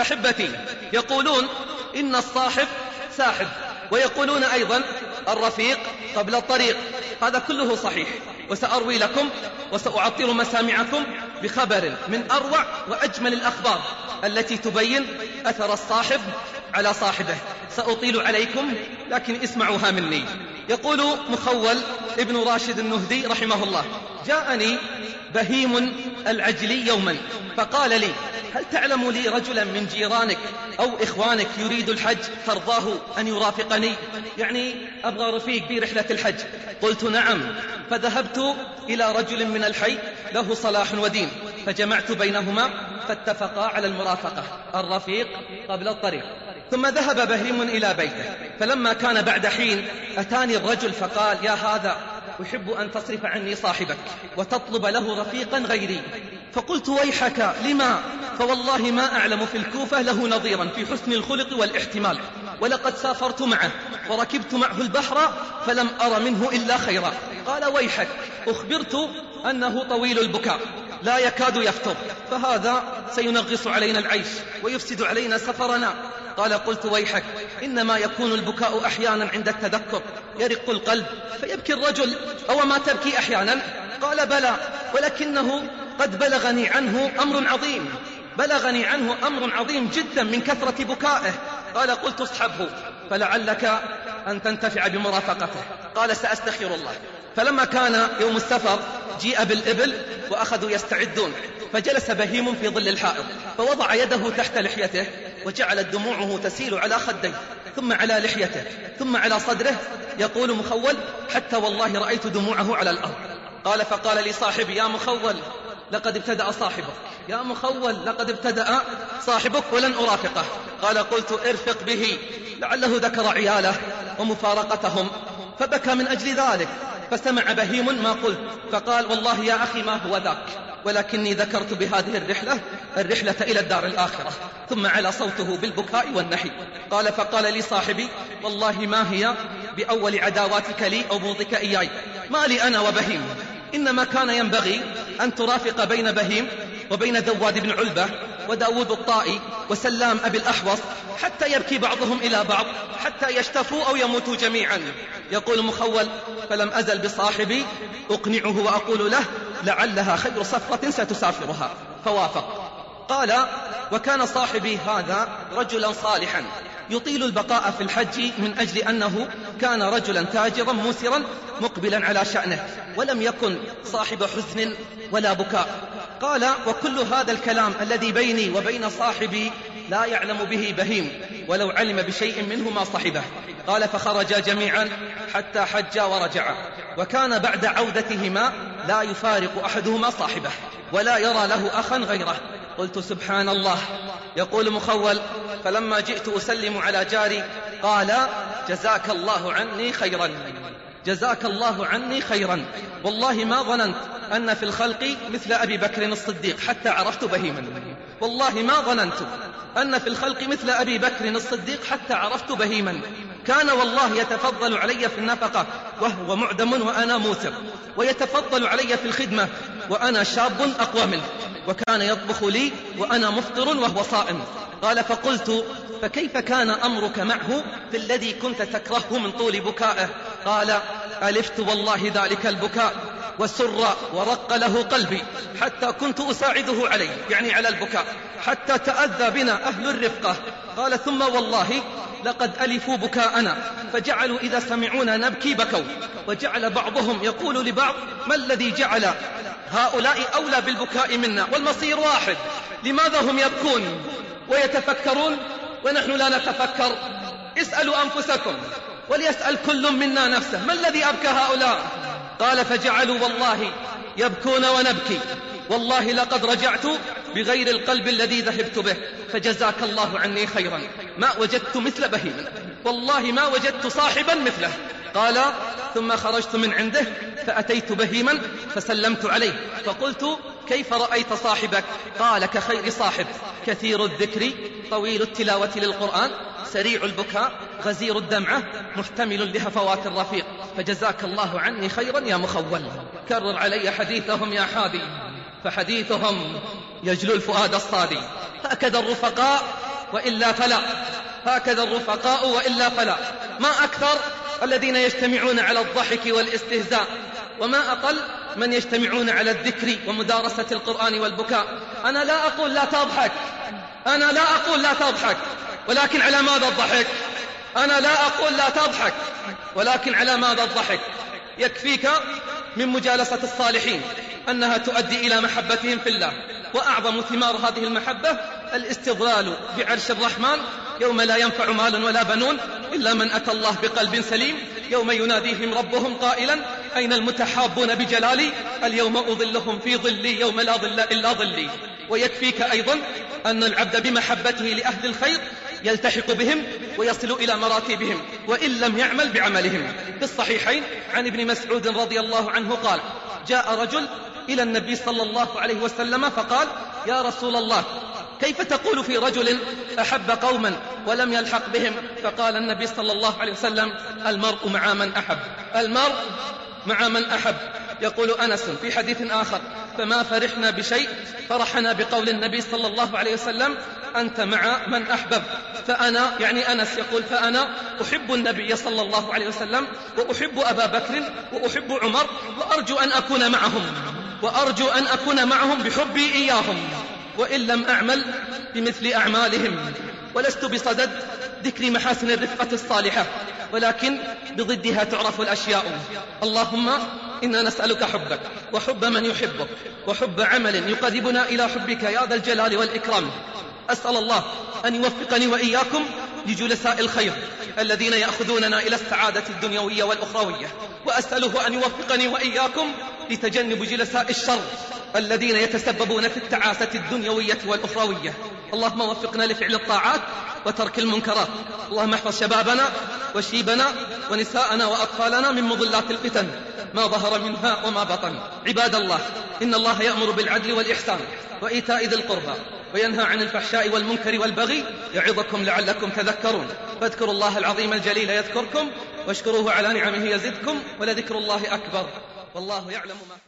أحبتي يقولون إن الصاحب ساحب ويقولون أيضا الرفيق قبل الطريق. هذا كله صحيح. وسأروي لكم وسأعطر مسامعكم بخبر من أروع وأجمل الأخبار التي تبين أثر الصاحب على صاحبه. سأطيل عليكم لكن اسمعوها مني. يقول مخول ابن راشد النهدي رحمه الله جاءني بهيم العجلي يوما فقال لي هل تعلم لي رجلا من جيرانك أو إخوانك يريد الحج ترضاه أن يرافقني؟ يعني أبغى رفيق في رحلة الحج. قلت نعم. فذهبت إلى رجل من الحي له صلاح ودين. فجمعت بينهما فاتفقا على المرافقة الرفيق قبل الطريق. ثم ذهب بهيم إلى بيته. فلما كان بعد حين أتاني الرجل فقال يا هذا أحب أن تصرف عني صاحبك وتطلب له رفيقا غيري. فقلت ويحك لما؟ فوالله ما أعلم في الكوفة له نظيرا في حسن الخلق والاحتمال. ولقد سافرت معه وركبت معه البحر فلم أر منه إلا خيرا. قال ويحك أخبرت أنه طويل البكاء لا يكاد يفطر. فهذا سينغص علينا العيش ويفسد علينا سفرنا. قال قلت ويحك إنما يكون البكاء أحيانا عند التذكر. يرق القلب فيبكي الرجل أو ما تبكي أحيانا؟ قال بلى ولكنه قد بلغني عنه أمر عظيم. بلغني عنه أمر عظيم جدا من كثرة بكائه. قال قلت اصحبه فلعلك أن تنتفع بمرافقته. قال سأستخير الله. فلما كان يوم السفر جيء بالإبل وأخذوا يستعدون. فجلس بهيم في ظل الحائط فوضع يده تحت لحيته وجعلت دموعه تسيل على خديه ثم على لحيته ثم على صدره. يقول مخول حتى والله رأيت دموعه على الأرض. قال فقال لي صاحبي يا مخول لقد ابتدأ صاحبك. يا مخول لقد ابتدأ صاحبك ولن أرافقه. قال قلت ارفق به. لعله ذكر عياله ومفارقتهم فبكى من أجل ذلك فسمع بهيم ما قلت فقال والله يا أخي ما هو ذاك ولكني ذكرت بهذه الرحلة الرحلة إلى الدار الآخرة ثم على صوته بالبكاء والنحي. قال فقال لي صاحبي والله ما هي بأول عداواتك لي أو بغضك إياي؟ ما لي أنا وبهيم إنما كان ينبغي أن ترافق بين بهيم وبين ذواد بن علبة وداود الطائي وسلام أبي الأحوص حتى يبكي بعضهم إلى بعض حتى يشتفوا أو يموتوا جميعا. يقول مخول فلم أزل بصاحبي أقنعه وأقول له لعلها خير صفرة ستسافرها. فوافق. قال وكان صاحبي هذا رجلا صالحا. يطيل البقاء في الحج من أجل أنه كان رجلا تاجرا موسرا مقبلا على شأنه ولم يكن صاحب حزن ولا بكاء. قال وكل هذا الكلام الذي بيني وبين صاحبي لا يعلم به بهيم ولو علم بشيء منه ما صحبه. قال فخرجا جميعا حتى حجا ورجعا وكان بعد عودتهما لا يفارق أحدهما صاحبه ولا يرى له أخا غيره. قلت سبحان الله. يقول مخول فلما جئت أسلم على جاري قال جزاك الله عني خيرا. جزاك الله عني خيرا. والله ما ظننت أن في الخلق مثل أبي بكر الصديق حتى عرفت بهيما. والله ما ظننت أن في الخلق مثل أبي بكر الصديق حتى عرفت بهيما. كان والله يتفضل علي في النفقة وهو معدم وأنا موسر ويتفضل علي في الخدمة وأنا شاب أقوى منه. وكان يطبخ لي وأنا مفطر وهو صائم. قال فقلت فكيف كان أمرك معه في الذي كنت تكرهه من طول بكائه؟ قال ألفت والله ذلك البكاء وسر ورق له قلبي حتى كنت أساعده عليه يعني على البكاء حتى تأذى بنا أهل الرفقة. قال ثم والله لقد ألفوا بكاءنا فجعلوا إذا سمعونا نبكي بكوا. وجعل بعضهم يقول لبعض ما الذي جعل هؤلاء أولى بالبكاء منا؟ والمصير واحد لماذا هم يبكون ويتفكرون ونحن لا نتفكر؟ اسألوا أنفسكم. وليسأل كل منا نفسه ما الذي أبكى هؤلاء؟ قال فجعلوا والله يبكون ونبكي. والله لقد رجعت بغير القلب الذي ذهبت به فجزاك الله عني خيرا. ما وجدت مثل بهيم والله ما وجدت صاحبا مثله. قال ثم خرجت من عنده فأتيت بهيما فسلمت عليه فقلت كيف رأيت صاحبك؟ قال كخير صاحب كثير الذكر طويل التلاوة للقرآن سريع البكاء غزير الدمعة محتمل لهفوات الرفيق. فجزاك الله عني خيرا يا مخول. كرر علي حديثهم يا حادي. فحديثهم يجلو الفؤاد الصادي. هكذا الرفقاء وإلا فلا. هكذا الرفقاء وإلا فلا. ما أكثر الذين يجتمعون على الضحك والاستهزاء. وما أقل من يجتمعون على الذكر ومدارسة القرآن والبكاء. أنا لا أقول لا تضحك. أنا لا أقول لا تضحك. ولكن على ماذا الضحك؟ أنا لا أقول لا تضحك ولكن على ماذا الضحك؟ يكفيك من مجالسة الصالحين أنها تؤدي إلى محبتهم في الله وأعظم ثمار هذه المحبة الاستظلال بعرش الرحمن يوم لا ينفع مال ولا بنون إلا من أتى الله بقلب سليم يوم يناديهم ربهم قائلا أين المتحابون بجلالي؟ اليوم أظلهم في ظلي يوم لا ظل إلا ظلي. ويكفيك أيضا أن العبد بمحبته لأهل الخير يلتحق بهم ويصل إلى مراتبهم وإن لم يعمل بعملهم. في الصحيحين عن ابن مسعود رضي الله عنه قال جاء رجل إلى النبي صلى الله عليه وسلم فقال يا رسول الله كيف تقول في رجل أحب قوما ولم يلحق بهم؟ فقال النبي صلى الله عليه وسلم المرء مع من أحب. المرء مع من أحب؟ يقول أنس في حديث آخر فما فرحنا بشيء فرحنا بقول النبي صلى الله عليه وسلم أنت مع من أحبب. فأنا يعني أنس يقول فأنا أحب النبي صلى الله عليه وسلم وأحب أبا بكر وأحب عمر وأرجو أن أكون معهم وأرجو أن أكون معهم بحبي إياهم. وإن لم أعمل بمثل أعمالهم ولست بصدد ذكر محاسن الرفقة الصالحة ولكن بضدها تعرف الأشياء. اللهم إنا نسألك حبك وحب من يحبك وحب عمل يقربنا إلى حبك يا ذا الجلال والإكرام. أسأل الله أن يوفقني وإياكم لجلساء الخير الذين يأخذوننا إلى السعادة الدنيوية والأخروية. وأسأله أن يوفقني وإياكم لتجنب جلساء الشر الذين يتسببون في التعاسة الدنيوية والأخروية. اللهم وفقنا لفعل الطاعات وترك المنكرات. اللهم احفظ شبابنا وشيبنا ونساءنا وأطفالنا من مضلات الفتن. ما ظهر منها وما بطن. عباد الله إن الله يأمر بالعدل والإحسان وإيتاء ذي القربى. وينهى عن الفحشاء والمنكر والبغي يعظكم لعلكم تذكرون. فاذكروا الله العظيم الجليل يذكركم واشكروه على نعمه يزدكم ولذكر الله أكبر. والله يعلم ما